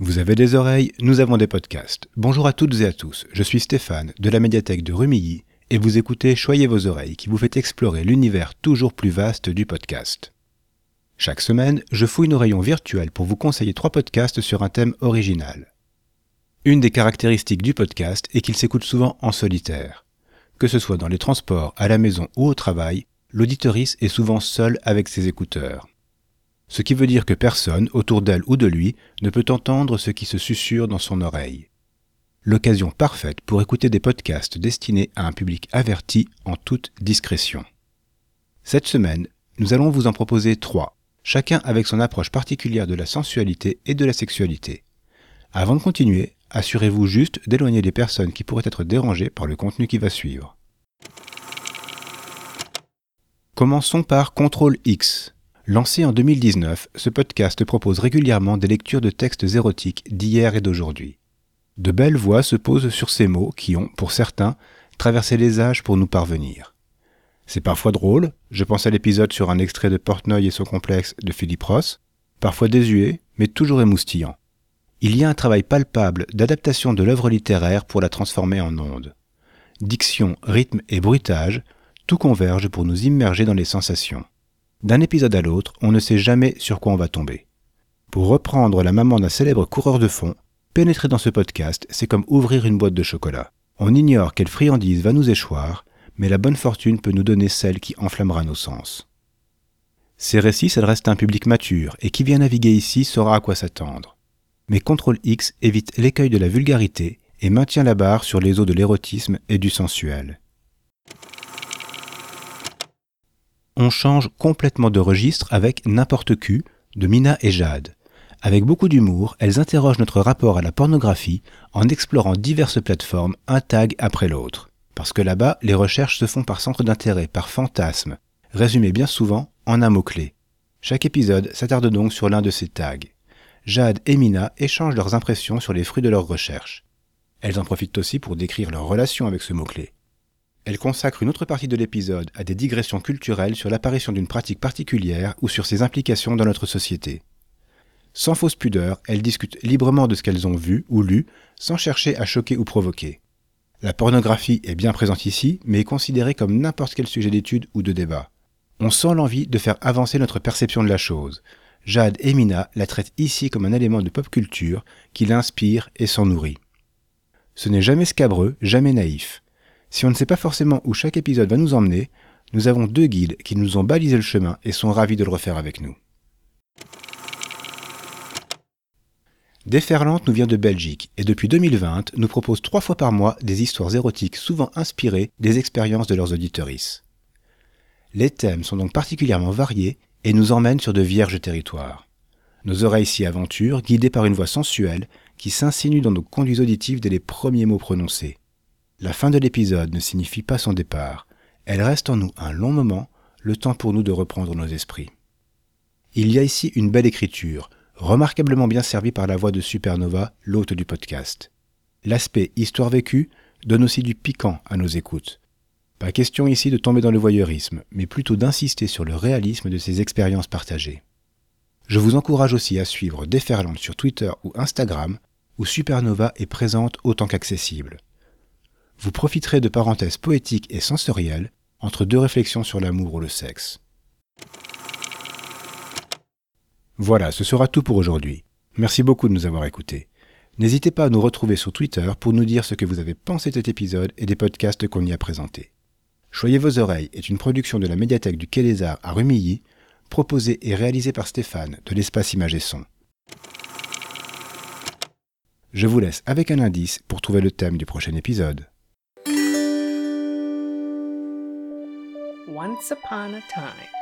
Vous avez des oreilles, nous avons des podcasts. Bonjour à toutes et à tous, je suis Stéphane de la médiathèque de Rumilly et vous écoutez Choyez vos oreilles qui vous fait explorer l'univers toujours plus vaste du podcast. Chaque semaine, je fouille nos rayons virtuels pour vous conseiller trois podcasts sur un thème original. Une des caractéristiques du podcast est qu'il s'écoute souvent en solitaire. Que ce soit dans les transports, à la maison ou au travail, l'auditorice est souvent seul avec ses écouteurs. Ce qui veut dire que personne, autour d'elle ou de lui, ne peut entendre ce qui se susurre dans son oreille. L'occasion parfaite pour écouter des podcasts destinés à un public averti en toute discrétion. Cette semaine, nous allons vous en proposer trois, chacun avec son approche particulière de la sensualité et de la sexualité. Avant de continuer, assurez-vous juste d'éloigner les personnes qui pourraient être dérangées par le contenu qui va suivre. Commençons par Contrôle X. Lancé en 2019, ce podcast propose régulièrement des lectures de textes érotiques d'hier et d'aujourd'hui. De belles voix se posent sur ces mots qui ont, pour certains, traversé les âges pour nous parvenir. C'est parfois drôle, je pense à l'épisode sur un extrait de Portnoy et son complexe de Philippe Ross, parfois désuet, mais toujours émoustillant il y a un travail palpable d'adaptation de l'œuvre littéraire pour la transformer en onde. Diction, rythme et bruitage, tout converge pour nous immerger dans les sensations. D'un épisode à l'autre, on ne sait jamais sur quoi on va tomber. Pour reprendre la maman d'un célèbre coureur de fond, pénétrer dans ce podcast, c'est comme ouvrir une boîte de chocolat. On ignore quelle friandise va nous échoir, mais la bonne fortune peut nous donner celle qui enflammera nos sens. Ces récits s'adressent à un public mature, et qui vient naviguer ici saura à quoi s'attendre mais CTRL X évite l'écueil de la vulgarité et maintient la barre sur les eaux de l'érotisme et du sensuel. On change complètement de registre avec N'importe Q de Mina et Jade. Avec beaucoup d'humour, elles interrogent notre rapport à la pornographie en explorant diverses plateformes, un tag après l'autre. Parce que là-bas, les recherches se font par centre d'intérêt, par fantasme, résumé bien souvent en un mot-clé. Chaque épisode s'attarde donc sur l'un de ces tags. Jade et Mina échangent leurs impressions sur les fruits de leurs recherches. Elles en profitent aussi pour décrire leur relation avec ce mot-clé. Elles consacrent une autre partie de l'épisode à des digressions culturelles sur l'apparition d'une pratique particulière ou sur ses implications dans notre société. Sans fausse pudeur, elles discutent librement de ce qu'elles ont vu ou lu, sans chercher à choquer ou provoquer. La pornographie est bien présente ici, mais est considérée comme n'importe quel sujet d'étude ou de débat. On sent l'envie de faire avancer notre perception de la chose, Jade et Mina la traitent ici comme un élément de pop culture qui l'inspire et s'en nourrit. Ce n'est jamais scabreux, jamais naïf. Si on ne sait pas forcément où chaque épisode va nous emmener, nous avons deux guides qui nous ont balisé le chemin et sont ravis de le refaire avec nous. Déferlante nous vient de Belgique et depuis 2020 nous propose trois fois par mois des histoires érotiques souvent inspirées des expériences de leurs auditorices. Les thèmes sont donc particulièrement variés et nous emmène sur de vierges territoires. Nos oreilles s'y aventurent, guidées par une voix sensuelle qui s'insinue dans nos conduits auditifs dès les premiers mots prononcés. La fin de l'épisode ne signifie pas son départ, elle reste en nous un long moment, le temps pour nous de reprendre nos esprits. Il y a ici une belle écriture, remarquablement bien servie par la voix de Supernova, l'hôte du podcast. L'aspect histoire vécue donne aussi du piquant à nos écoutes, pas question ici de tomber dans le voyeurisme, mais plutôt d'insister sur le réalisme de ces expériences partagées. Je vous encourage aussi à suivre Déferlante sur Twitter ou Instagram, où Supernova est présente autant qu'accessible. Vous profiterez de parenthèses poétiques et sensorielles entre deux réflexions sur l'amour ou le sexe. Voilà, ce sera tout pour aujourd'hui. Merci beaucoup de nous avoir écoutés. N'hésitez pas à nous retrouver sur Twitter pour nous dire ce que vous avez pensé de cet épisode et des podcasts qu'on y a présentés. Choyez vos oreilles est une production de la médiathèque du Quai des Arts à Rumilly, proposée et réalisée par Stéphane de l'espace Image et Son. Je vous laisse avec un indice pour trouver le thème du prochain épisode. Once upon a time.